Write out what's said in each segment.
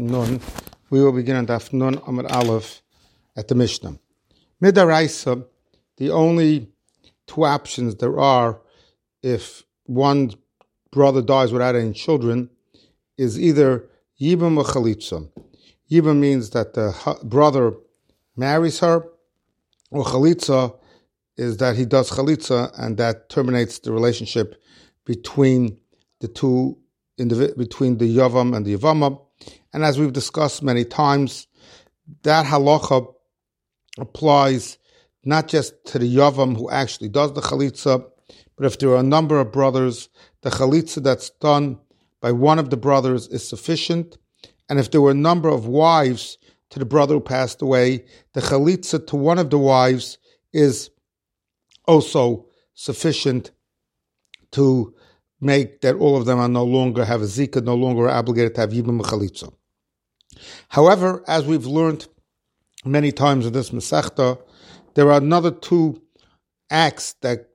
Nun. We will begin on Daf Nun Amar Aleph at the Mishnah. Midaraisa, the only two options there are if one brother dies without any children is either Yibam or Chalitza. Yibam means that the brother marries her, or Chalitza is that he does Chalitza and that terminates the relationship between the two the, between the Yavam and the Yavama. And as we've discussed many times, that halacha applies not just to the Yavam who actually does the Chalitza, but if there are a number of brothers, the Chalitza that's done by one of the brothers is sufficient. And if there were a number of wives to the brother who passed away, the Chalitza to one of the wives is also sufficient to make that all of them are no longer have a zika, no longer obligated to have yibum chalitza. However, as we've learned many times in this Masechta, there are another two acts that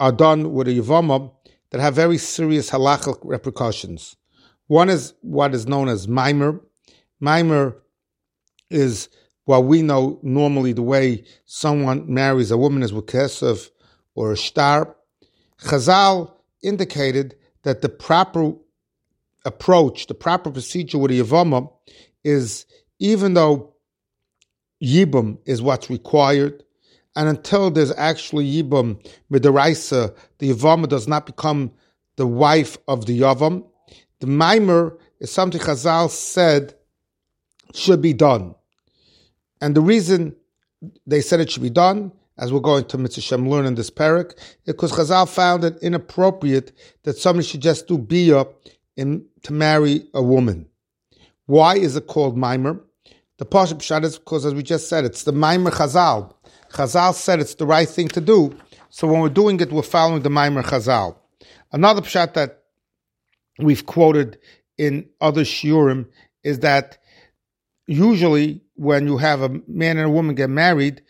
are done with a yivama that have very serious halachic repercussions. One is what is known as mimer. Mimer is what we know normally the way someone marries a woman is with kesef or a shtar. Chazal indicated that the proper approach, the proper procedure with a Yavama is even though Yibum is what's required, and until there's actually Yibum Midaraisa, the Yavama does not become the wife of the Yavam. The Mimer is something Chazal said should be done. And the reason they said it should be done as we're going to Mitzvah learn in this parak, because Chazal found it inappropriate that somebody should just do bia in, to marry a woman. Why is it called mimer? The Pashut Pshat is because, as we just said, it's the mimer Chazal. Chazal said it's the right thing to do, so when we're doing it, we're following the mimer Chazal. Another Pshat that we've quoted in other shiurim is that usually when you have a man and a woman get married,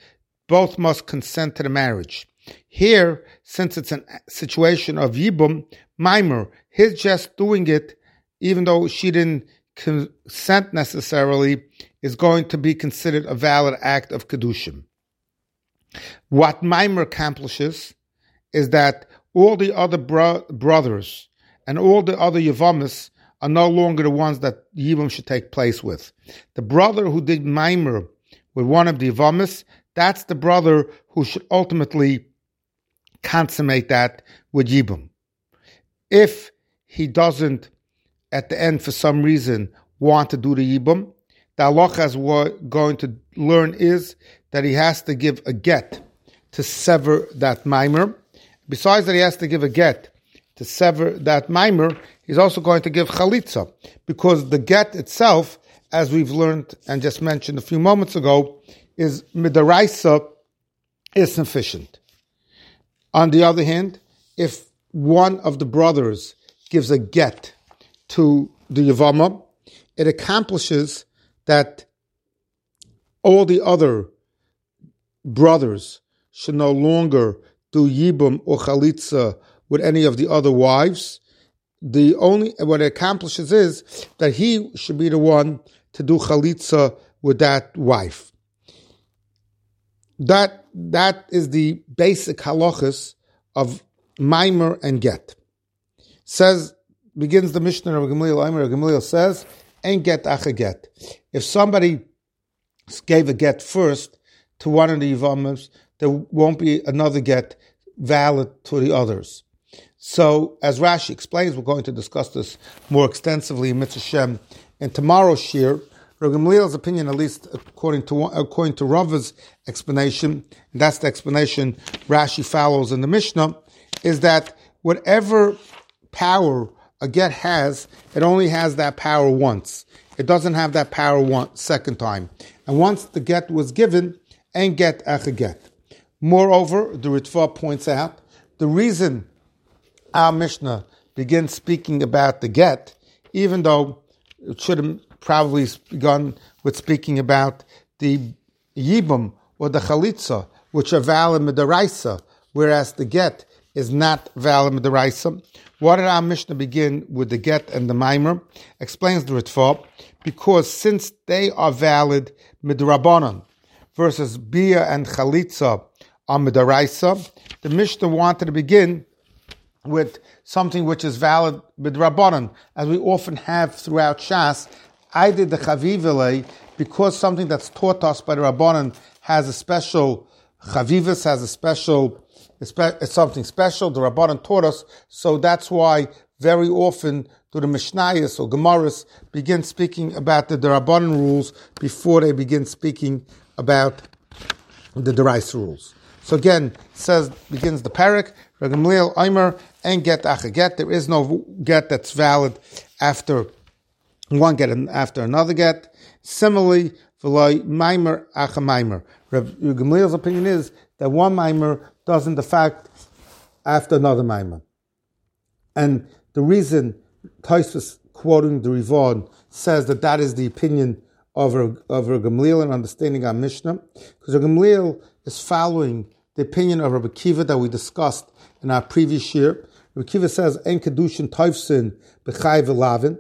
both must consent to the marriage. Here, since it's a situation of Yibum, Mimer, his just doing it, even though she didn't consent necessarily, is going to be considered a valid act of Kedushim. What Mimer accomplishes is that all the other bro- brothers and all the other Yavamis are no longer the ones that Yibum should take place with. The brother who did Mimer with one of the Yavamis that's the brother who should ultimately consummate that with Yibum. If he doesn't, at the end, for some reason, want to do the Yibum, the halacha we're going to learn is that he has to give a get to sever that mimer. Besides that, he has to give a get to sever that mimer. He's also going to give chalitza because the get itself, as we've learned and just mentioned a few moments ago, is midaraisa is sufficient. On the other hand, if one of the brothers gives a get to the Yavama, it accomplishes that all the other brothers should no longer do Yibum or Chalitza with any of the other wives. The only, what it accomplishes is that he should be the one to do Chalitza with that wife. That that is the basic halachas of mimer and get. Says begins the Mishnah of Gamliel. Gamliel says, "And get acha get." If somebody gave a get first to one of the yivamos, there won't be another get valid to the others. So, as Rashi explains, we're going to discuss this more extensively in Mitzvah Shem in tomorrow's shir. Rav opinion, at least according to according to Rava's explanation, and that's the explanation Rashi follows in the Mishnah, is that whatever power a get has, it only has that power once. It doesn't have that power one second time. And once the get was given, and get a get. Moreover, the Ritva points out the reason our Mishnah begins speaking about the get, even though it should probably begun with speaking about the yibum or the chalitza, which are valid midaraisa, whereas the get is not valid midaraisa. Why did our Mishnah begin with the get and the mimer? Explains the Ritva, because since they are valid midrabanan versus bia and chalitza are midaraisa, the Mishnah wanted to begin with something which is valid midrabanan, as we often have throughout Shas. I did the chavivele because something that's taught us by the rabbanan has a special chavivus, has a special it's something special. The Rabbanan taught us, so that's why very often do the Mishnayos or Gemaras begin speaking about the, Rabbanan rules before they begin speaking about the Derais rules. So again, says begins the parak Regamliel Eimer and get achaget. There is no get that's valid after one get after another get. Similarly, v'loy Maimer achamimer. Gamliel's opinion is that one mimer doesn't affect after another mimer. And the reason Taisvis quoting the Rivon says that that is the opinion of of Gamliel and understanding our Mishnah, because Gamliel is following the opinion of Rabbi Kiva that we discussed in our previous year. Rabbi Kiva says, En Kedushin Taifsin B'chai V'lavin.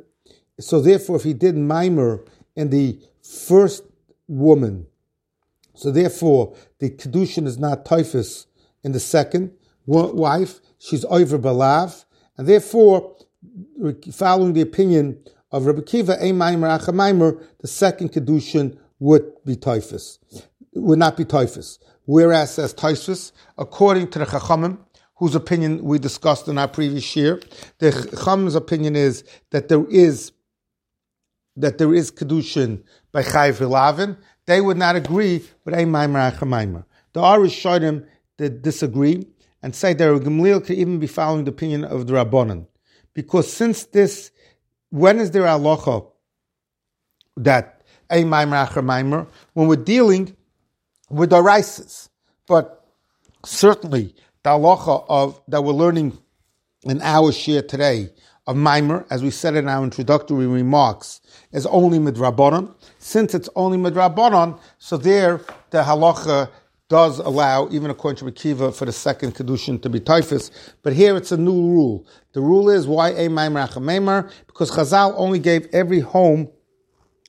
So therefore, if he did mimer in the first woman, so therefore the Kedushin is not Taifis in the second wife, she's over Balav, and therefore, following the opinion of Rabbi Kiva, a Maimer Maimer, the second Kedushin would be Taifis, would not be Taifis. Whereas, as Taifis, according to the Chachamim, whose opinion we discussed in our previous year, the Chachamim's opinion is that there is that there is Kedushin by Chayv Hilavin, they would not agree with a Maimer Maimer. The Arish Shodim that disagree and say that Gamliel could even be following the opinion of the Rabbanan. Because since this, when is there halacha that a maimer achemaimer? When we're dealing with the rices. But certainly the halacha of, that we're learning in our share today of Maimer, as we said in our introductory remarks, is only midrabanon. Since it's only midrabanon, so there the halacha does allow, even according to Rekiva, for the second Kedushin to be typhus. But here it's a new rule. The rule is why a Maimer Maimer? Because Chazal only gave every home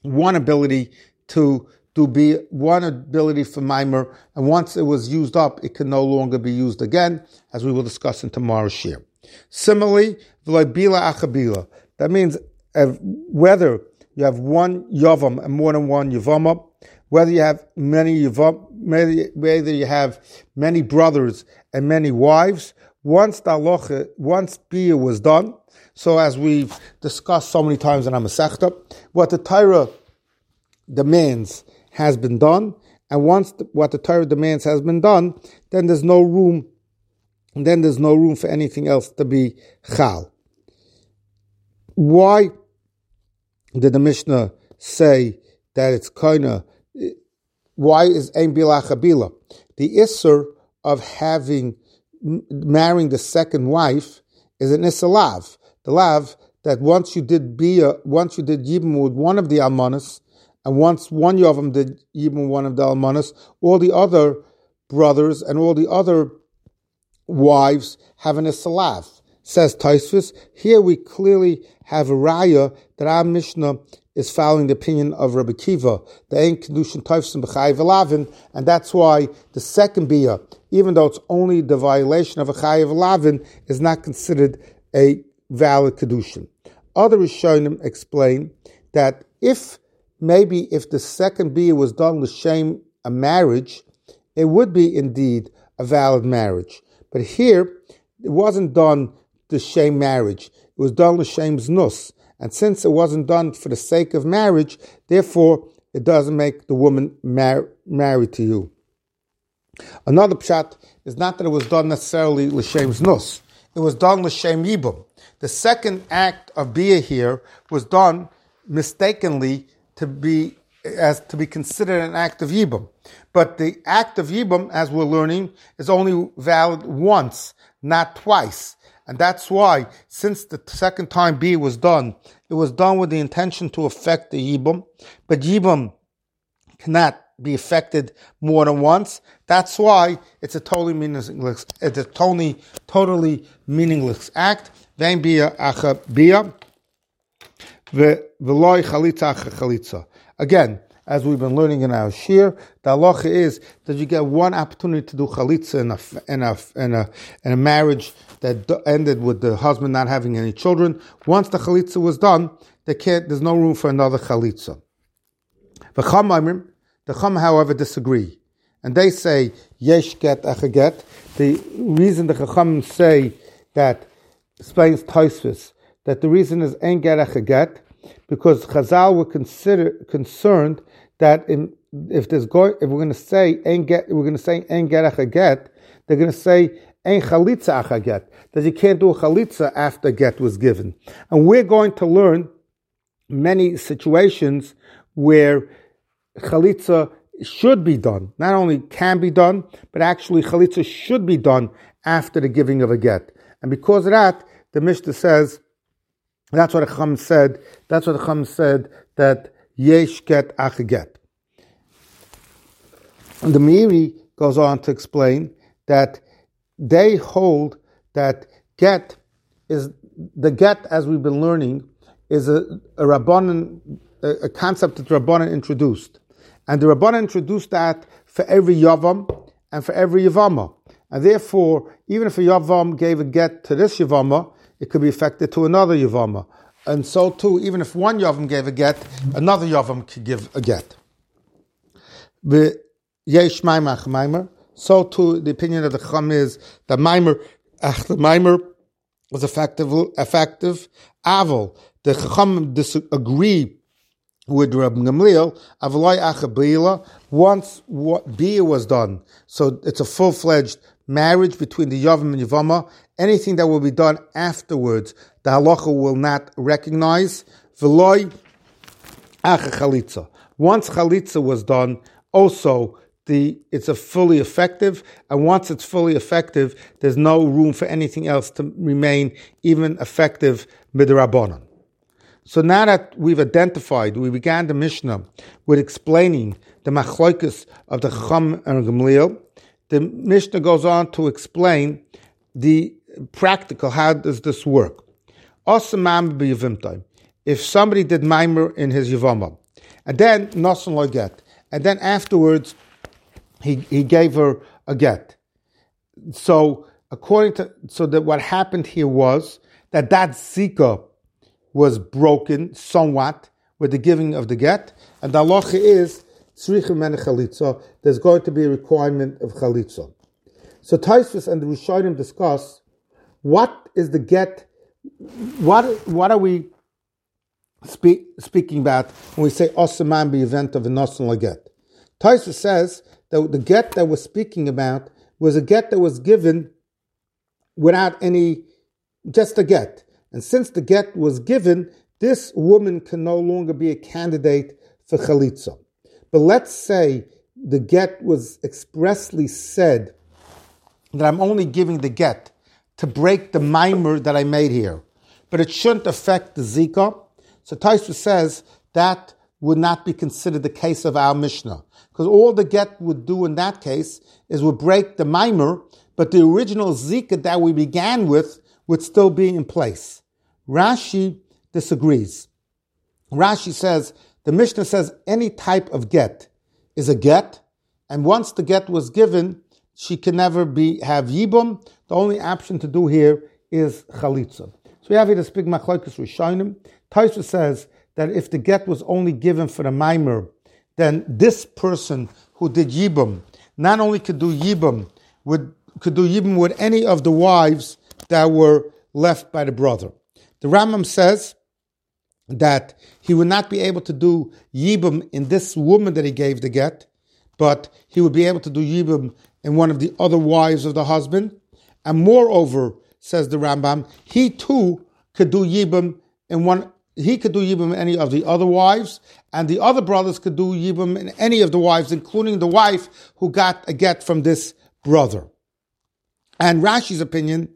one ability to to be one ability for Maimer, and once it was used up, it can no longer be used again, as we will discuss in tomorrow's share. Similarly, Bila Achabila. That means whether you have one Yavam and more than one Yavama, whether you have many yavam, whether you have many brothers and many wives, once the halacha, once bia was done, so as we've discussed so many times in Amasechta, what the Torah demands has been done, and once the, what the Torah demands has been done, then there's no room, then there's no room for anything else to be chal. Why did the Mishnah say that it's of why is Ein Bila The Isser of having, marrying the second wife is an Isser. The Lav that once you did Bia, once you did Yibam with one of the Almanas, and once one of them did Yibam one of the Almanas, all the other brothers and all the other wives having a Lav. Says Taisvis, here we clearly have a raya that our Mishnah is following the opinion of Rabbi Kiva, the Ein Kedushin Taifsim B'chayiv Lavin, and that's why the second Bia, even though it's only the violation of a Chayiv Lavin, is not considered a valid Kedushin. Other Rishonim explain that if maybe if the second Bia was done with shame a marriage, it would be indeed a valid marriage. But here, it wasn't done to shame marriage. It was done with shame's nus. And since it wasn't done for the sake of marriage, therefore it doesn't make the woman mar- married to you. Another pshat is not that it was done necessarily l'shem nus. It was done l'shem yibum. The second act of bia here was done mistakenly to be as to be considered an act of yibum. But the act of yibum, as we're learning, is only valid once, not twice. And that's why, since the second time B was done, it was done with the intention to affect the Yibam. But Yibam cannot be affected more than once. That's why it's a totally meaningless. It's a totally totally meaningless act. Vein bia acha bia. V'loy chalitza acha chalitza. Again, as we've been learning in our shir, the halacha is that you get one opportunity to do chalitza in a, in a, in a, in a marriage that ended with the husband not having any children. Once the chalitza was done, there can't, there's no room for another chalitza. The Chum, however, disagree. And they say, yesh get achaget. The reason the Chacham say that, explains Taisvis, that the reason is ein get achaget, because Chazal were consider, concerned that in, if there's going, if we're going to say ein get, we're going to say ein get achaget, they're going to say ein chalitza achaget, that you can't do a chalitza after get was given. And we're going to learn many situations where chalitza should be done. Not only can be done, but actually chalitza should be done after the giving of a get. And because of that, the Mishnah says, that's what Chum said, that's what Chum said, that yesh get. And the Meiri goes on to explain that they hold that get is the get, as we've been learning, is a, a rabbanon, a, a concept that rabbanon introduced. And the Rabbanah introduced that for every Yavam and for every Yavama. And therefore, even if a Yavam gave a get to this Yavama, it could be affected to another Yavama. And so too, even if one Yavam gave a get, another Yavam could give a get. So too, the opinion of the Chum is that Maimer, ach, the Maimer was effective, effective. Aval, the Chacham disagree with Rabbi Gamliel, Avaloi Achabila, once what Bia was done. So it's a full fledged marriage between the Yavam and Yavama. Anything that will be done afterwards, the halacha will not recognize. Veloi Chalitza. Once Chalitza was done, also the, it's a fully effective, and once it's fully effective, there's no room for anything else to remain even effective midrabanan. So now that we've identified, we began the Mishnah with explaining the machloikus of the Chacham and Gamliel. The Mishnah goes on to explain the practical, how does this work? If somebody did Maimer in his Yavama, and then Nasan get, and then afterwards he, he gave her a get. So according to, so that what happened here was that that Zika was broken somewhat with the giving of the get, and the halacha is chalitza. There's going to be a requirement of chalitza. So Taisvis and the Rishonim discuss what is the get. What what are we speak, speaking about when we say oh, osaman be event of a nosan get? Taisvis says that the get that we're speaking about was a get that was given without any, just a get. And since the get was given, this woman can no longer be a candidate for chalitza. But let's say the get was expressly said that I'm only giving the get to break the mimer that I made here, but it shouldn't affect the zika. So Taisva says that would not be considered the case of our Mishnah, because all the get would do in that case is would break the mimer, but the original zika that we began with would still be in place. Rashi disagrees. Rashi says, the Mishnah says any type of get is a get, and once the get was given, she can never be have yibum. The only option to do here is chalitza. So we have here the speak machlokes rishonim. Taisha says that if the get was only given for the mimer, then this person who did yibum not only could do yibum would could do yibum with any of the wives that were left by the brother. The Rambam says that he would not be able to do yibum in this woman that he gave the get, but he would be able to do yibum in one of the other wives of the husband. And moreover, says the Rambam, he too could do yibum in one. He could do yibum in any of the other wives, and the other brothers could do yibum in any of the wives, including the wife who got a get from this brother. And Rashi's opinion,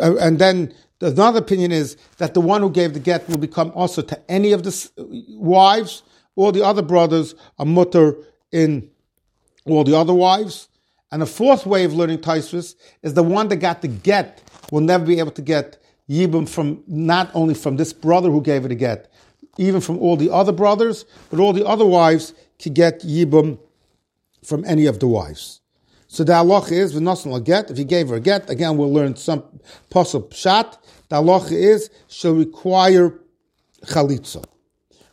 uh, and then Another opinion is that the one who gave the get will become also to any of the wives, or the other brothers a mutter in all the other wives. And the fourth way of learning Taisvis is the one that got the get will never be able to get Yibum from not only from this brother who gave it a get, even from all the other brothers, but all the other wives could get Yibum from any of the wives. So the halacha is v'nosan get. If he gave her a get, again we'll learn some possible shot. The halacha is she'll require chalitza.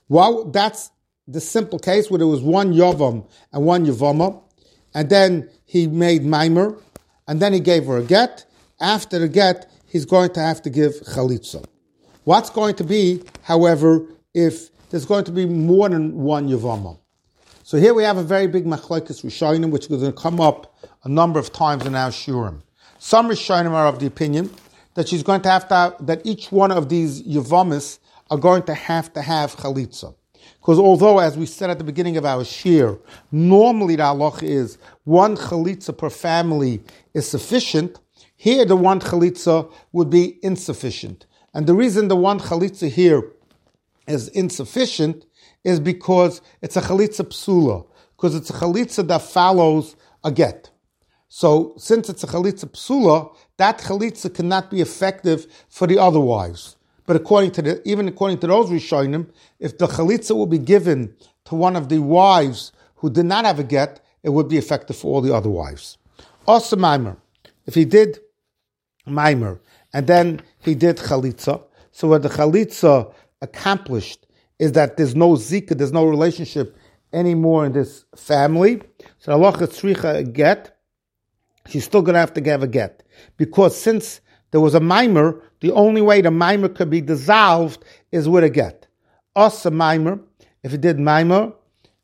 Well, that's the simple case where there was one yavam and one yavama, and then he made mimer, and then he gave her a get. After the get, he's going to have to give chalitza. What's going to be, however, if there's going to be more than one yavama? So here we have a very big machlokes rishonim, which is going to come up a number of times in our shurim. Some rishonim are of the opinion that she's going to have to that each one of these yavamis are going to have to have chalitza. Because although, as we said at the beginning of our shir, normally the halach is one chalitza per family is sufficient, here the one chalitza would be insufficient. And the reason the one chalitza here is insufficient is because it's a chalitza psula, because it's a chalitza that follows a get. So since it's a chalitza psula, that chalitza cannot be effective for the other wives. But according to the, even according to those Rishonim, if the chalitza will be given to one of the wives who did not have a get, it would be effective for all the other wives. Also Maimer. If he did Maimer and then he did chalitza, so what the chalitza accomplished is that there's no zika, there's no relationship anymore in this family. So Allah tzricha get, she's still going to have to give a get. Because since there was a mimer, the only way the mimer could be dissolved is with a get. Us a mimer, if he did mimer,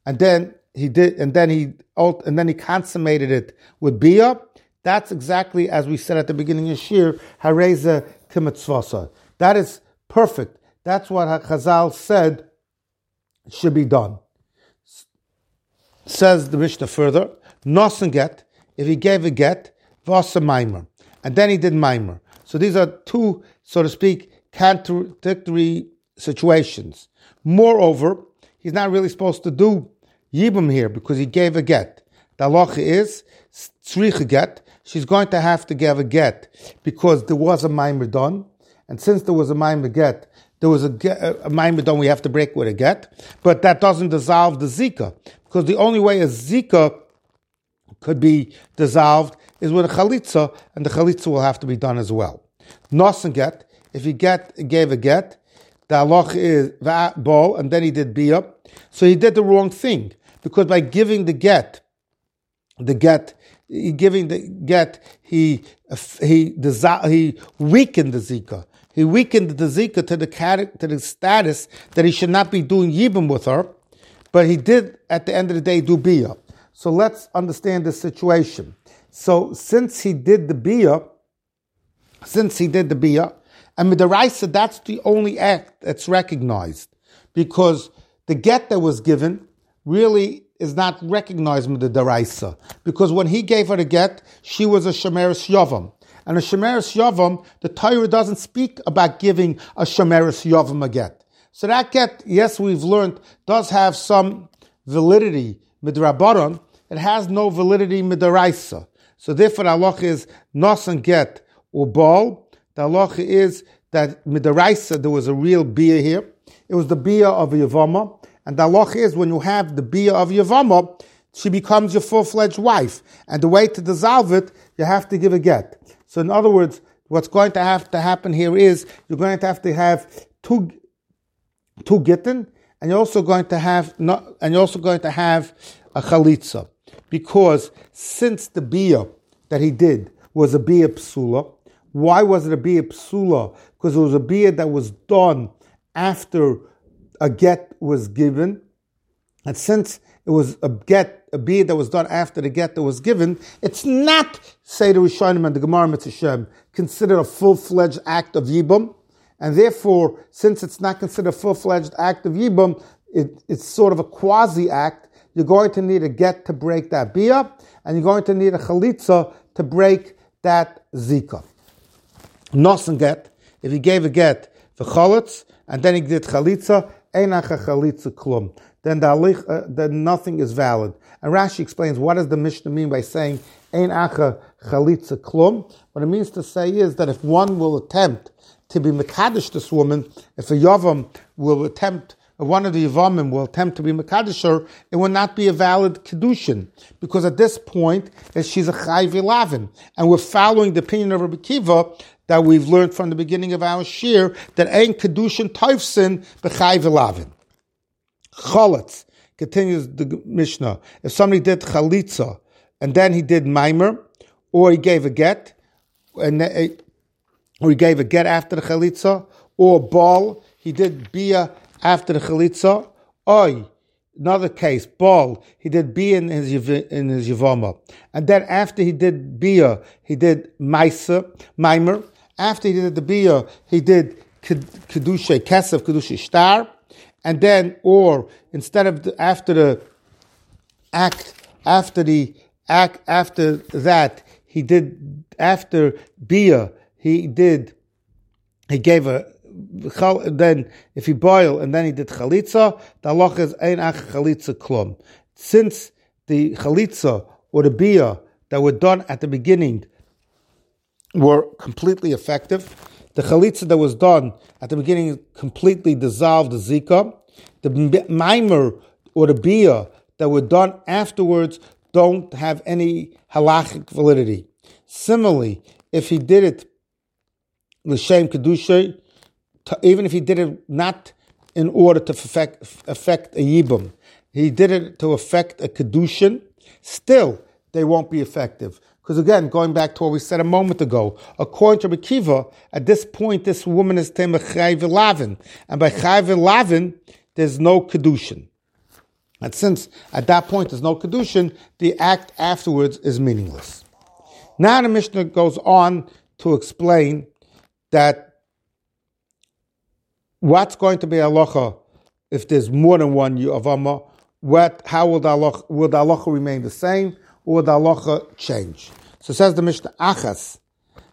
and then he did, and then he, and then he consummated it with bia, that's exactly as we said at the beginning of Shir, hareza kimitzvasa. That is perfect. That's what Chazal said should be done. Says the Mishnah further, Nosen get, if he gave a get, Vasa Maimer. And then he did Maimer. So these are two, so to speak, contradictory situations. Moreover, he's not really supposed to do Yibum here because he gave a get. The halacha is tzricha get. She's going to have to give a get because there was a maimer done, and since there was a maimer get, there was a, a maimer we have to break with a get, but that doesn't dissolve the zika, because the only way a zika could be dissolved is with a chalitza, and the chalitza will have to be done as well. Nosen get, if he get gave a get, the halach is ball, and then he did bia, so he did the wrong thing, because by giving the get, the get, giving the get, he he he weakened the zika. He weakened the Zika to the, to the status that he should not be doing Yibam with her, but he did at the end of the day do Bia. So let's understand the situation. So since he did the Bia, since he did the Bia, and Midaraisa, that's the only act that's recognized because the get that was given really is not recognized with the Daraisa. Because when he gave her the get, she was a Shemeris Yavam. And a Shemeris Yavam, the Torah doesn't speak about giving a Shemeris Yavam a get. So that get, yes, we've learned, does have some validity midrabanan. It has no validity midaraisa. So therefore, the halacha is and get or ball. The halacha is that midaraisa there was a real bia here. It was the bia of Yavama. And the halacha is when you have the bia of Yavama, she becomes your full-fledged wife. And the way to dissolve it, you have to give a get. So in other words, what's going to have to happen here is you're going to have to have two two gittin, and you're also going to have not, and you're also going to have a chalitza, because since the bia that he did was a bia psula, why was it a bia psula? Because it was a bia that was done after a get was given, and since it was a get, a bid that was done after the get that was given, it's not, say the Rishonim and the Gemara Mitzvah considered a full-fledged act of Yibum, and therefore, since it's not considered a full-fledged act of Yibum, it, it's sort of a quasi-act, you're going to need a get to break that bia, and you're going to need a chalitza to break that zika. Nosen get, if he gave a get for chalitz, and then he did chalitza, Einacha chalitza klum. then the uh, then nothing is valid. And Rashi explains what does the Mishnah mean by saying ein acha chalitza klum. What it means to say is that if one will attempt to be mekadosh this woman, if a yavam will attempt one of the Yavamim will attempt to be Makadisher, it will not be a valid Kedushin. Because at this point, she's a Lavin. And we're following the opinion of Rabbi Kiva that we've learned from the beginning of our Shir, that Ein Kedushin Toifsin B'Chayv Lavin. Choletz, continues the Mishnah. If somebody did Chalitza, and then he did Maimer, or he gave a get, and eh, or he gave a get after the Chalitza, or Baal, he did Bia after the chalitza. Oi, another case, Baal, he did bia in his in his and then after he did bia, he did maisa, mimer. After he did the bia, he did kedusha kesef, kedusha shtar, and then or instead of the, after the act, after the act, after that he did after bia, he did he gave a then if he boil and then he did chalitza, the halacha is ein ach chalitza klum. Since the chalitza or the bia that were done at the beginning were completely effective, the chalitza that was done at the beginning completely dissolved the zika. The mimer or the bia that were done afterwards don't have any halachic validity. Similarly, if he did it l'shem kedusha, even if he did it not in order to affect, affect a yibum, he did it to affect a kedushin, still they won't be effective. Because again, going back to what we said a moment ago, according to Rekiva, at this point, this woman is tema lavin, and by chayv lavin, there's no kedushin. And since at that point there's no kedushin, the act afterwards is meaningless. Now the Mishnah goes on to explain that what's going to be halacha if there's more than one avama? What? How will the halacha, will the halacha remain the same, or will the halacha change? So says the Mishnah Achas,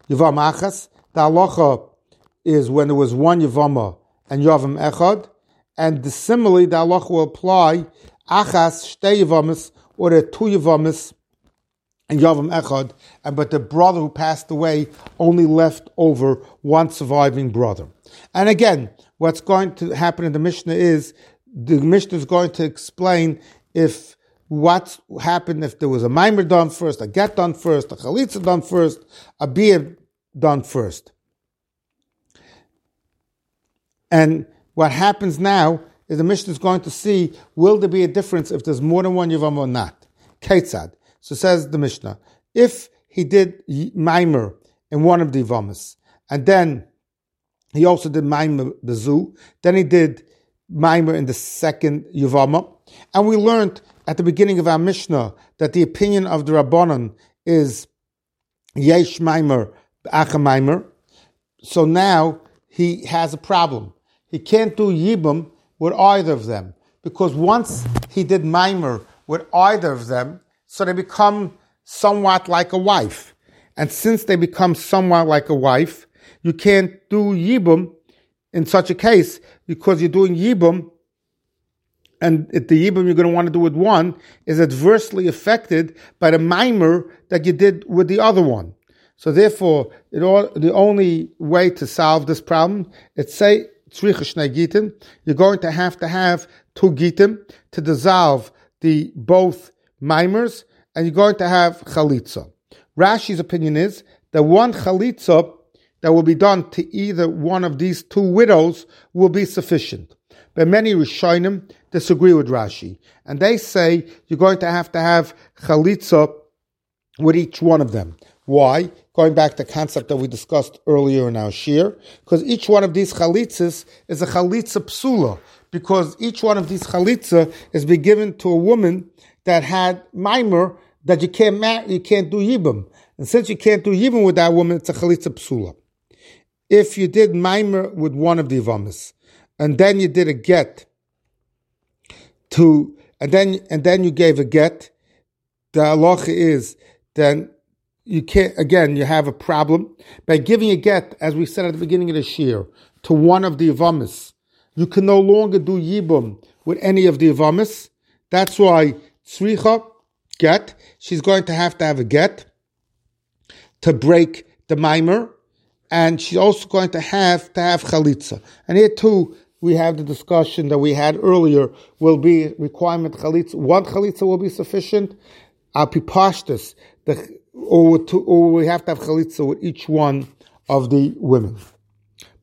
Yavam Achas. The halacha is when there was one Yavama and Yavam Echad, and similarly the halacha will apply Achas Shtei Yavamis or the two Yavamis and Yavam Echad, and but the brother who passed away only left over one surviving brother. And again, what's going to happen in the Mishnah is the Mishnah is going to explain if what happened if there was a mimer done first, a get done first, a chalitza done first, a beer done first. And what happens now is the Mishnah is going to see will there be a difference if there's more than one Yavam or not. Ketzad. So says the Mishnah, if he did mimer in one of the Yavamas, and then he also did Maimer Bezu. Then he did Maimer in the second Yuvama. And we learned at the beginning of our Mishnah that the opinion of the Rabbanon is Yesh Maimer, Acha Maimer. So now he has a problem. He can't do Yibam with either of them. Because once he did Maimer with either of them, so they become somewhat like a wife. And since they become somewhat like a wife, you can't do Yibum in such a case because you're doing Yibum and the Yibum you're going to want to do with one is adversely affected by the mimer that you did with the other one. So therefore, all, the only way to solve this problem is say. You're going to have to have two gitim to dissolve the both mimers, and you're going to have chalitza. Rashi's opinion is that one chalitza that will be done to either one of these two widows will be sufficient. But many Rishonim disagree with Rashi, and they say you're going to have to have chalitza with each one of them. Why? Going back to the concept that we discussed earlier in our shir, because each one of these chalitzas is a chalitza psula, because each one of these chalitza is be given to a woman that had mimer that you can't you can't do yibam. And since you can't do yibam with that woman, it's a chalitza psula if you did mimer with one of the Ivamis, and then you did a get to, and then, and then you gave a get, the halacha is, then you can't, again, you have a problem. By giving a get, as we said at the beginning of the year, to one of the Ivamis, you can no longer do Yibum with any of the Avamis. That's why Tzricha, get, she's going to have to have a get to break the mimer, and she's also going to have to have chalitza. And here too, we have the discussion that we had earlier. Will be requirement chalitza. One chalitza will be sufficient. Apipashtas, the or, to, or we have to have chalitza with each one of the women.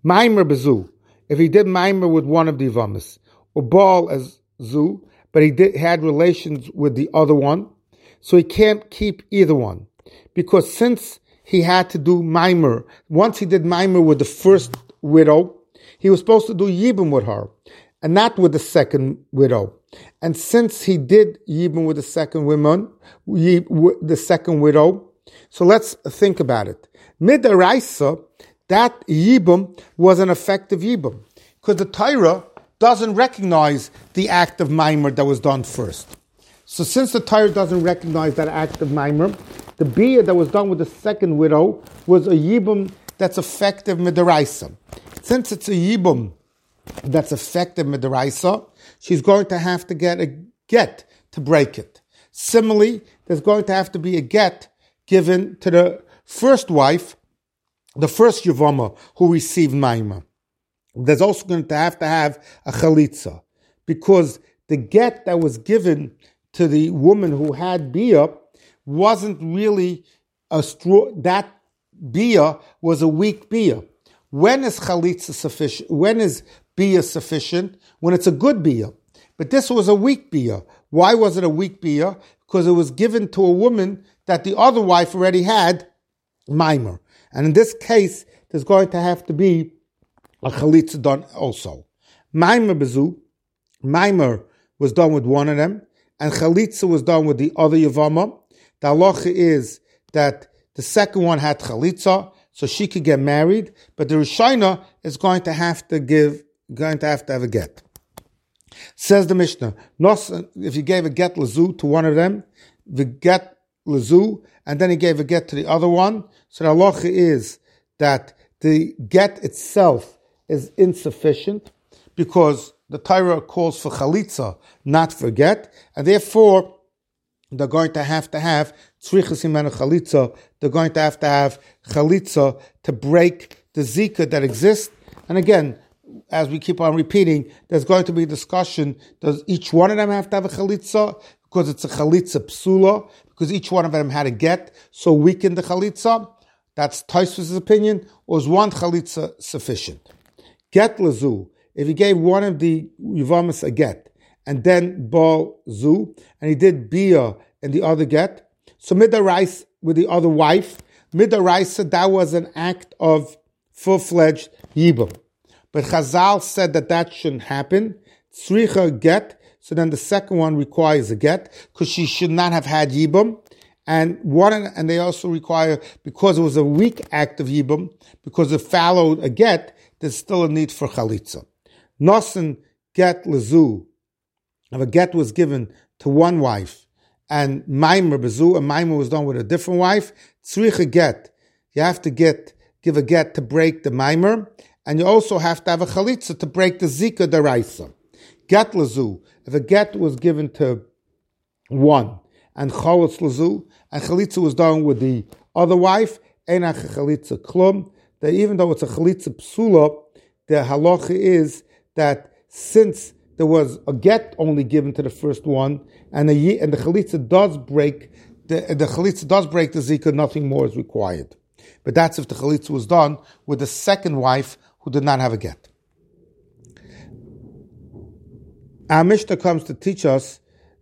Maimer bezu. If he did maimer with one of the vamas, or ball as zu, but he did, had relations with the other one, so he can't keep either one. Because since he had to do mimer, once he did mimer with the first widow, he was supposed to do yibum with her, and not with the second widow. And since he did yibum with the second woman, the second widow, so let's think about it. Midaraisa, that yibum was an effective yibum because the Torah doesn't recognize the act of mimer that was done first. So since the Torah doesn't recognize that act of mimer, the bia that was done with the second widow was a yibum that's effective midaraisa. Since it's a yibum that's effective midaraisa, she's going to have to get a get to break it. Similarly, there's going to have to be a get given to the first wife, the first yavama who received maima. There's also going to have to have a chalitza because the get that was given to the woman who had bia wasn't really a straw. That beer was a weak beer. When is chalitza sufficient? When is beer sufficient? When it's a good beer. But this was a weak beer. Why was it a weak beer? Because it was given to a woman that the other wife already had mimer. And in this case, there's going to have to be a chalitza done also. Mimer bezu, mimer was done with one of them, and chalitza was done with the other yavama. The halacha is that the second one had chalitza, so she could get married, but the Rishina is going to have to give, going to have to have a get. Says the Mishnah, if you gave a get lazu to one of them, the get lazu, and then he gave a get to the other one, so the halacha is that the get itself is insufficient because the Torah calls for chalitza, not for get, and therefore they're going to have to have tzrichas imenu chalitza. They're going to have to have chalitza to break the zika that exists. And again, as we keep on repeating, there's going to be discussion. Does each one of them have to have a chalitza because it's a chalitza psula? Because each one of them had a get, so weaken the chalitza. That's Taisvus' opinion. Or is one chalitza sufficient? Get lazu. If he gave one of the Yuvamas a get, and then Baal Zu, and he did Bia and the other get. So Midaraisa with the other wife, Midaraisa, that was an act of full-fledged Yibam. But Chazal said that that shouldn't happen. Tzricha get, so then the second one requires a get, because she should not have had Yibam. And one, and they also require, because it was a weak act of Yibam, because it followed a get, there's still a need for Chalitza. Nosen get lezu, if a get was given to one wife, and Maimer bezu, and Maimer was done with a different wife, tzricha get. You have to get, give a get to break the Maimer, and you also have to have a chalitza to break the zika deraisa. Get lezu. If a get was given to one, and cholitz lezu, and chalitza was done with the other wife, enach chalitza klum, that even though it's a chalitza psula, the halacha is that since there was a get only given to the first one, and the and the chalitza does break the the chalitza does break the zika. Nothing more is required. But that's if the chalitza was done with the second wife who did not have a get. Our Mishnah comes to teach us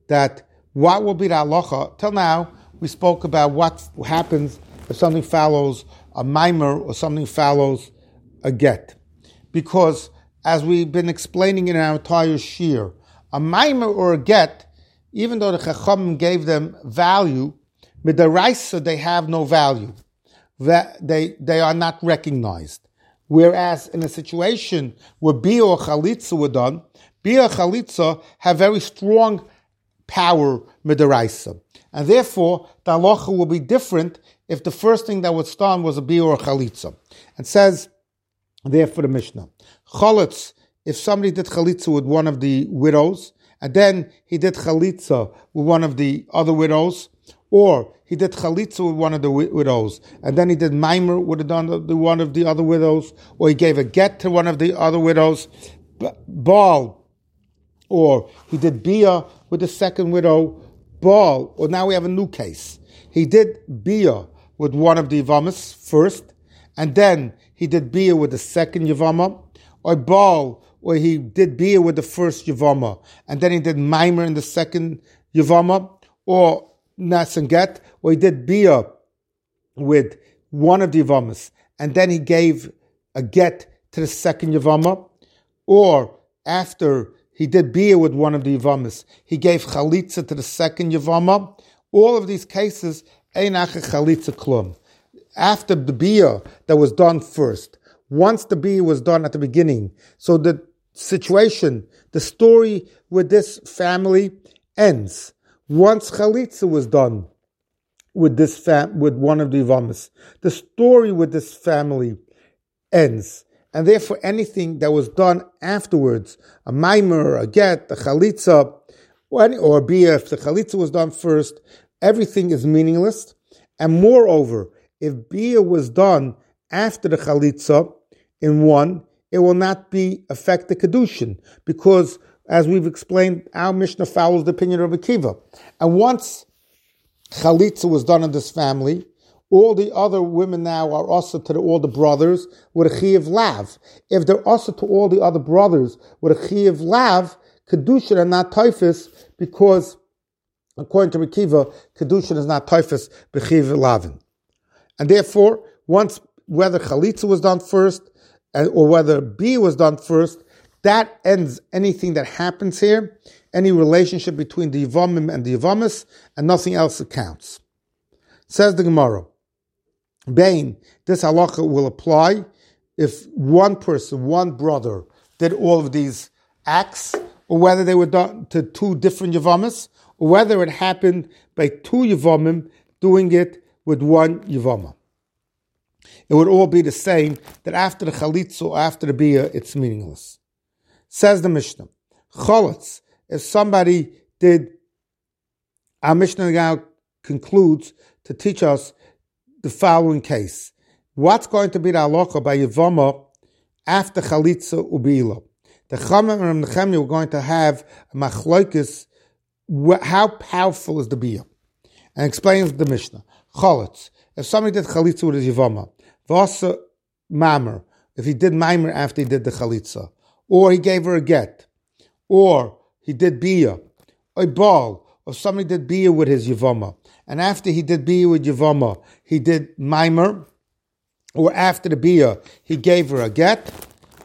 that what will be the halacha. Till now, we spoke about what happens if something follows a mimer or something follows a get. Because, as we've been explaining in our entire shir, a mimer or a get, even though the chacham gave them value, midaraisa they have no value. They they are not recognized. Whereas in a situation where bia or chalitza were done, bia chalitza have very strong power midaraisa, and therefore the halacha will be different if the first thing that was done was a bia or a chalitza. And says therefore the Mishnah, chalitz if somebody did chalitza with one of the widows, and then he did chalitza with one of the other widows, or he did chalitza with one of the widows, and then he did mimer with one of the other widows, or he gave a get to one of the other widows, Baal, or he did bia with the second widow, Baal, or now we have a new case. He did bia with one of the Yavamas first, and then he did bia with the second Yavama, or Baal, where he did bia with the first Yavama, and then he did mimer in the second Yavama, or Nasanget, where he did bia with one of the Yavamas, and then he gave a get to the second Yavama, or after he did bia with one of the Yavamas, he gave chalitza to the second Yavama. All of these cases, einach chalitza klum after the bia that was done first. Once the bia was done at the beginning, so the situation, the story with this family ends. Once chalitza was done with this fam- with one of the ivamis, the story with this family ends. And therefore, anything that was done afterwards, a mimer, a get, a chalitza, or, any, or bia, if the chalitza was done first, everything is meaningless. And moreover, if bia was done after the chalitza in one, it will not be affect the kedushin because, as we've explained, our Mishnah follows the opinion of Akiva. And once chalitza was done in this family, all the other women now are also to the, all the brothers with a chiv lav. If they're also to all the other brothers with a chiv lav, kedushin are not tofsin because, according to Akiva, kedushin is not tofsin b'chiv lavin. And therefore, once whether chalitza was done first or whether bia was done first, that ends anything that happens here, any relationship between the Yavamim and the Yavamis, and nothing else accounts. Says the Gemara, Bain, this halacha will apply if one person, one brother, did all of these acts, or whether they were done to two different Yavamis, or whether it happened by two Yavamim doing it with one Yavama. It would all be the same that after the Chalitza or after the Bia, it's meaningless. Says the Mishnah. Chalitz, if somebody did, our Mishnah now concludes to teach us the following case. What's going to be the halacha by Yavama after Chalitza Ubila? The Chamim and Nechemia were going to have a machloikis, how powerful is the Bia? And explains the Mishnah. Chalitz. If somebody did chalitza with his yivama, vasa mamer, if he did mimer after he did the chalitza, or he gave her a get, or he did bia, a ball, or somebody did bia with his yivama, and after he did bia with yivama, he did mimer, or after the bia, he gave her a get,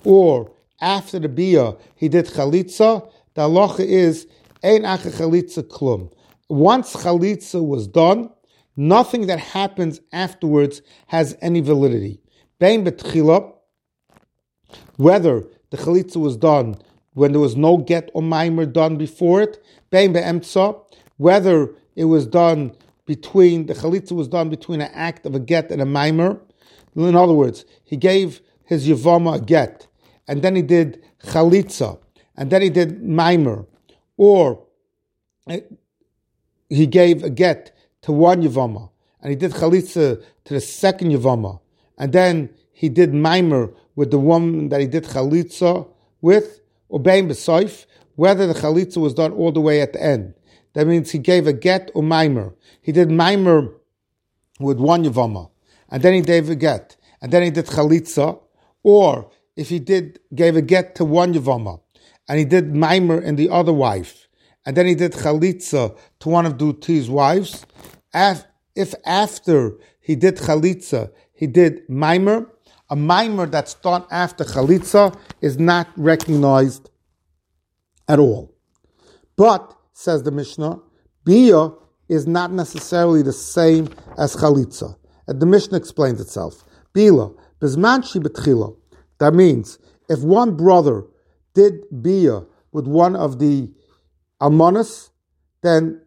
or after the bia, he did chalitza, the halacha is, ein acha chalitza klum. Once chalitza was done, Nothing that happens afterwards has any validity. Bein betchila, whether the chalitza was done when there was no get or mimer done before it, bein be'emtza, whether it was done between, the chalitza was done between an act of a get and a mimer. In other words, he gave his yavama a get, and then he did chalitza, and then he did mimer, or eh, he gave a get to one Yavama, and he did Chalitza to the second Yavama, and then he did Mimer with the woman that he did Chalitza with, obeying Besoif, whether the Chalitza was done all the way at the end. That means he gave a get or Mimer. He did Mimer with one Yavama, and then he gave a get, and then he did Chalitza, or if he did, gave a get to one Yavama, and he did Mimer in the other wife, and then he did chalitza to one of Duti's wives. If after he did chalitza, he did mimer, a mimer that's done after chalitza is not recognized at all. But, says the Mishnah, bia is not necessarily the same as chalitza. And the Mishnah explains itself. Bila, bezman betchila. That means, if one brother did bia with one of the almanas, then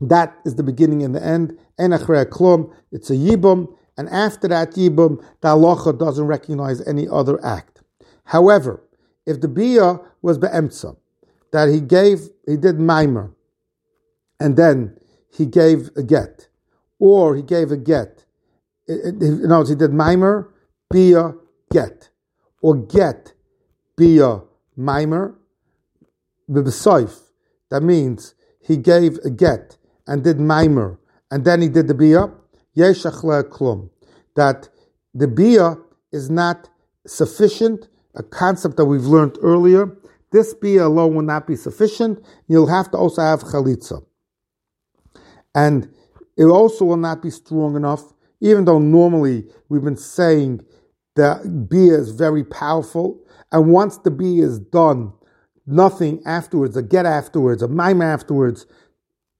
that is the beginning and the end. Enachrei klum, it's a yibum, and after that yibum, the halacha doesn't recognize any other act. However, if the bia was be'emtza, that he gave, he did mimer, and then he gave a get, or he gave a get. Other words, he did mimer, bia, get, or get, bia, mimer, b'besoif. That means he gave a get and did mimer, and then he did the bia. Yesh klum. That the bia is not sufficient, a concept that we've learned earlier. This bia alone will not be sufficient. You'll have to also have chalitza. And it also will not be strong enough, even though normally we've been saying that bia is very powerful. And once the bia is done, nothing afterwards, a get afterwards, a mime afterwards,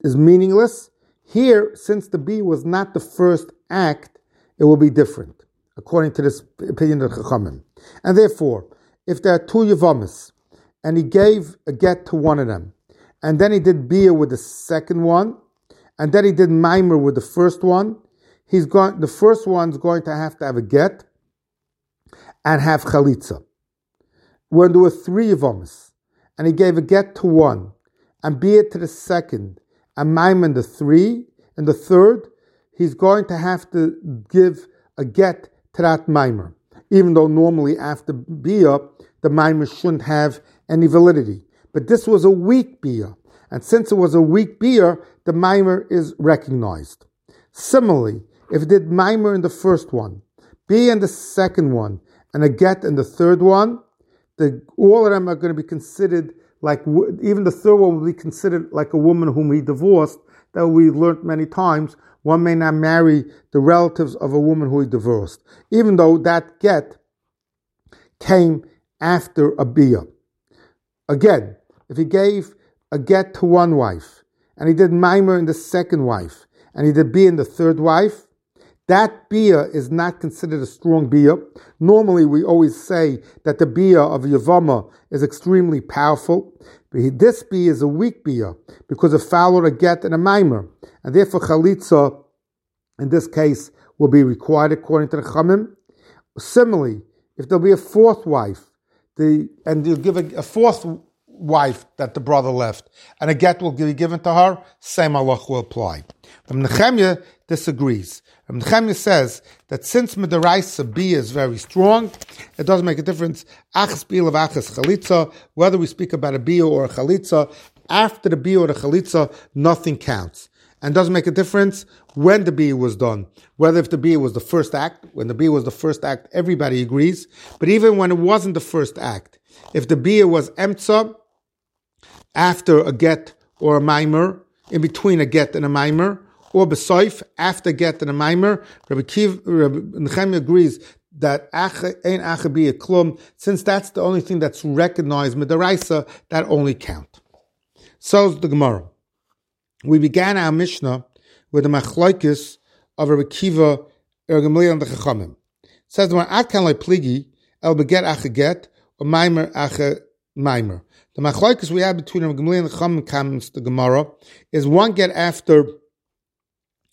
is meaningless. Here, since the bia was not the first act, it will be different, according to this opinion of Chachamim. And therefore, if there are two Yavamis, and he gave a get to one of them, and then he did bia with the second one, and then he did mimer with the first one, he's going. The first one's going to have to have a get and have chalitza. When there were three Yavamis, and he gave a get to one, and bia to the second, mimer in the three, and the third, he's going to have to give a get to that mimer even though normally after bia, the mimer shouldn't have any validity. But this was a weak bia, and since it was a weak bia, the mimer is recognized. Similarly, if it did mimer in the first one, bia in the second one, and a get in the third one, the, all of them are going to be considered like, even the third one will be considered like a woman whom he divorced, that we learned many times, one may not marry the relatives of a woman who he divorced, even though that get came after a bia. Again, if he gave a get to one wife, and he did mimer in the second wife, and he did bia in the third wife, that bia is not considered a strong bia. Normally, we always say that the bia of Yavama is extremely powerful. But this bia is a weak bia because it followed a get and a mimer. And therefore, chalitza, in this case, will be required according to the Chamim. Similarly, if there'll be a fourth wife, the, and you'll give a, a fourth wife that the brother left, and a get will be given to her, same Allah will apply. But Nehemiah disagrees. The Nehemiah says that since Midaraisa bia is very strong, it doesn't make a difference. Achas of achas chalitza, whether we speak about a or a chalitza, after the bia or the chalitza, nothing counts. And doesn't make a difference when the bia was done. Whether if the bia was the first act, when the bia was the first act, everybody agrees. But even when it wasn't the first act, if the bia was emtza, after a get or a mimer, in between a get and a mimer, or besoif, after get and a mimer, Rabbi, Kiv, Rabbi agrees that ein achabi a klum, since that's the only thing that's recognized midaraisa, that only count. So the Gemara. We began our Mishnah with the machlokes of Rabbi Kiva, Ergamliel, and the Chachamim. says the atkan like pligi el beget achaget or mimer acha mimer. The machlokes we have between Rabbi Gamliel and Chachamim comes the Gemara is one get after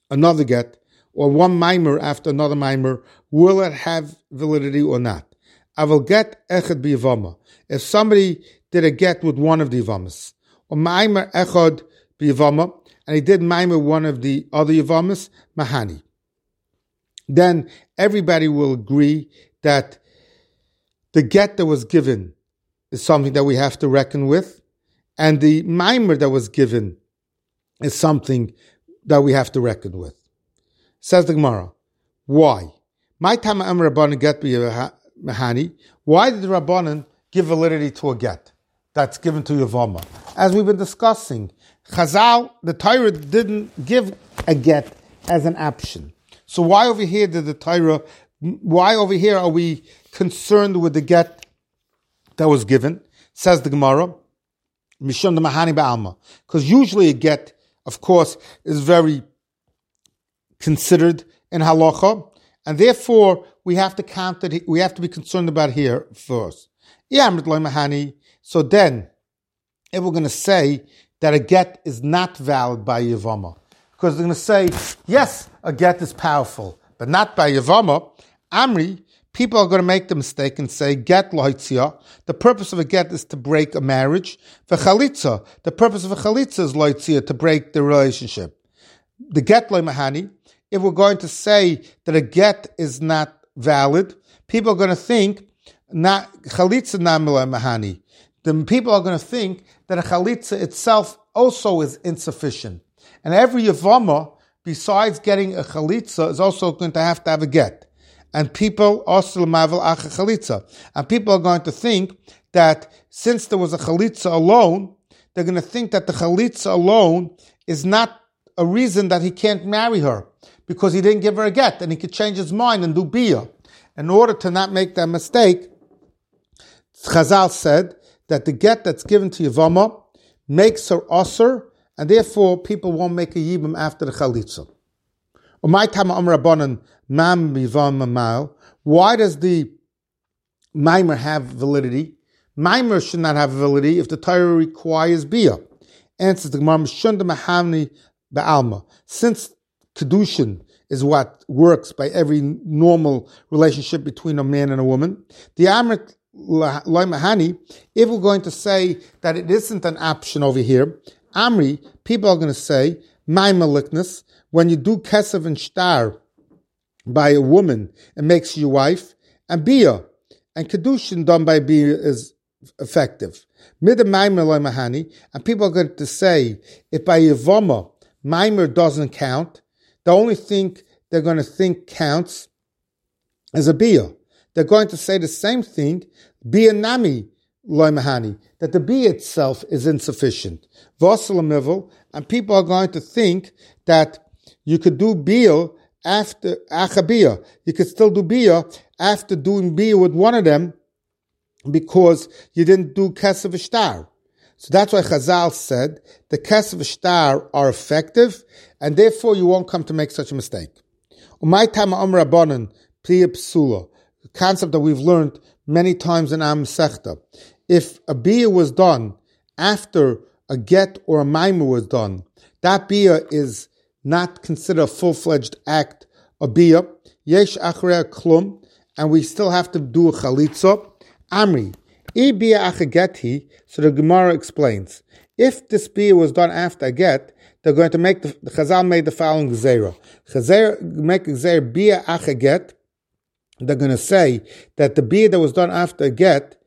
another get or one mimer after another mimer, will it have validity or not? I will get echad biyavama. If somebody did a get with one of the yavamas, or mimer echad biyavama, and he did mimer one of the other yavamas, mahani. Then everybody will agree that the get that was given is something that we have to reckon with, and the mimer that was given is something that we have to reckon with. Says the Gemara, why? My time am Rabbanan get mahani. Why did the Rabbanan give validity to a get that's given to Yavama? As we've been discussing, Chazal, the Torah didn't give a get as an option. So why over here did the Torah, why over here are we concerned with the get that was given? Says the Gemara, Mishon the Mahani Ba'alma. Because usually a get, of course, is very considered in halacha, and therefore we have to count that we have to be concerned about here first. So then, if we're going to say that a get is not valid by Yavama, because they're going to say, yes, a get is powerful, but not by Yavama, Amri, people are going to make the mistake and say get loitzia. The purpose of a get is to break a marriage. For chalitza, the purpose of a chalitza is loitzia to break the relationship. The get loimahani. If we're going to say that a get is not valid, people are going to think not chalitza namila mahani. The people are going to think that a chalitza itself also is insufficient, and every yavama besides getting a chalitza is also going to have to have a get, and people also mavel acha chalitza, and people are going to think that since there was a chalitza alone, they're going to think that the chalitza alone is not a reason that he can't marry her because he didn't give her a get and he could change his mind and do bia. In order to not make that mistake, Chazal said that the get that's given to Yavama makes her usher, and therefore people won't make a yibam after the chalitza. Why does the mimer have validity? Mimer should not have validity if the Torah requires bia. Answers the Gemara, Shunda Mahamni Ba'alma. Since kedushin is what works by every normal relationship between a man and a woman, the Amrit Loimahani, if we're going to say that it isn't an option over here, Amri, people are going to say, my malicness, when you do kesef and shtar by a woman, it makes you your wife, and bia, and kedushin done by bia is effective. Mahani, and people are going to say, if by Yavoma, Mimer doesn't count, the only thing they're going to think counts is a bia they're going to say the same thing, bia nami loimahani, that the bia itself is insufficient. Vosalamivel, and people are going to think that you could do bia after uh, achabia. You could still do bia after doing bia with one of them because you didn't do kesef shtar. So that's why Chazal said the kesef shtar are effective, and therefore you won't come to make such a mistake. Umay tama amr abonin psula concept that we've learned many times in Am Sechta. If a bia was done after a get or a mimer was done, that bia is not considered a full-fledged act of bia. Yesh achrei klum, and we still have to do a chalitza. Amri, i bia achageti. So the Gemara explains, if this bia was done after a get, they're going to make the, the Chazal made the following gzera. Chazal make gzera bia achaget they're going to say that the bia that was done after a get,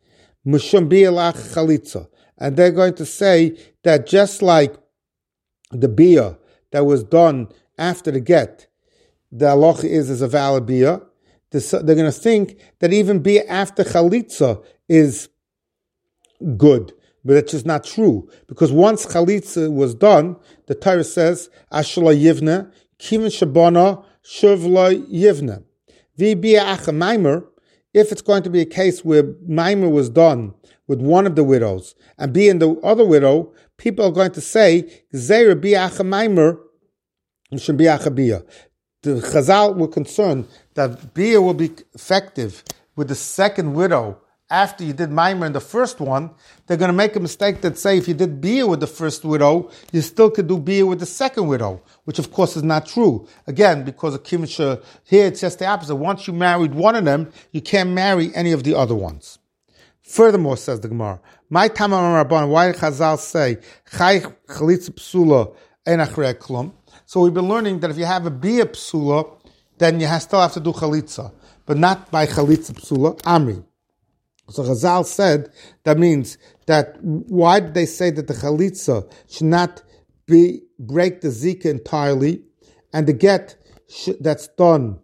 mushum bia lach chalitza. And they're going to say that just like the bia that was done after the get, the aloch is, is a valid bia, they're going to think that even bia after chalitza is good. But it's just not true. Because once chalitza was done, the Torah says, Ashla yivna, kivin shabana, shuvla yivna mimer, if it's going to be a case where mimer was done with one of the widows and being the other widow, people are going to say, The Chazal were concerned that bia will be effective with the second widow after you did Mimer in the first one, they're going to make a mistake that say if you did Bia with the first widow, you still could do Bia with the second widow, which of course is not true. Again, because of Kimisha, here it's just the opposite. Once you married one of them, you can't marry any of the other ones. Furthermore, says the Gemara, my Tamar Rabban, why did Chazal say, Chai Chalitza Psula Klum? So we've been learning that if you have a Bia Psula, then you still have to do Chalitza, but not by Chalitza Psula, Amri. So Chazal said that means that why did they say that the chalitza should not be break the zika entirely, and the get that's done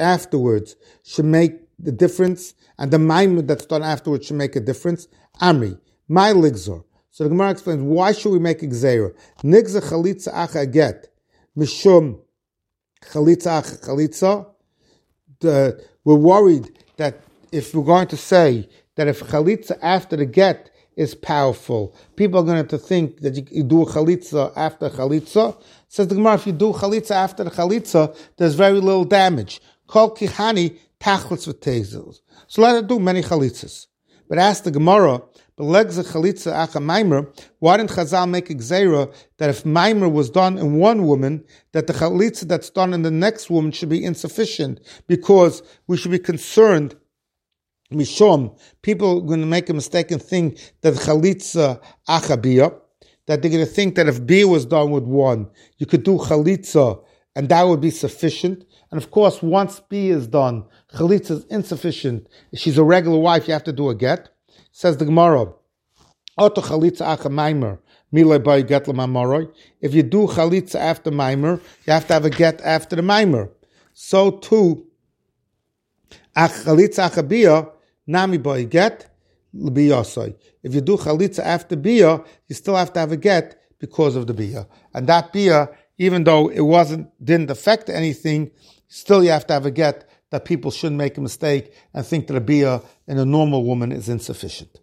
afterwards should make the difference, and the maimud that's done afterwards should make a difference. Amri, my ligzor. So the Gemara explains why should we make a gzeira? Nigza chalitza acha get mishum chalitza acha chalitza. We're worried that if we're going to say that if chalitza after the get is powerful, people are going to think that you, you do a chalitza after chalitza. Says the Gemara, if you do chalitza after the chalitza, there's very little damage. Kol kihani tachlitz v'tezels. So let it do many chalitzas. But ask the Gemara, of chalitza acha maimer. Why didn't Chazal make a gzera that if maimer was done in one woman, that the chalitza that's done in the next woman should be insufficient because we should be concerned. Mishom, people are going to make a mistake and think that chalitza achabiyah, that they're going to think that if bia was done with one, you could do chalitza and that would be sufficient. And of course, once bia is done, chalitza is insufficient. If she's a regular wife, you have to do a get. Says the Gemara, Oto chalitza acha maimer, milay get If you do chalitza after maimer, you have to have a get after the maimer. So too, ach chalitza acha bia, nami by get, If you do chalitza after bia, you still have to have a get because of the bia. And that bia even though it wasn't didn't affect anything, still you have to have a get that people shouldn't make a mistake and think that a bia in a normal woman is insufficient.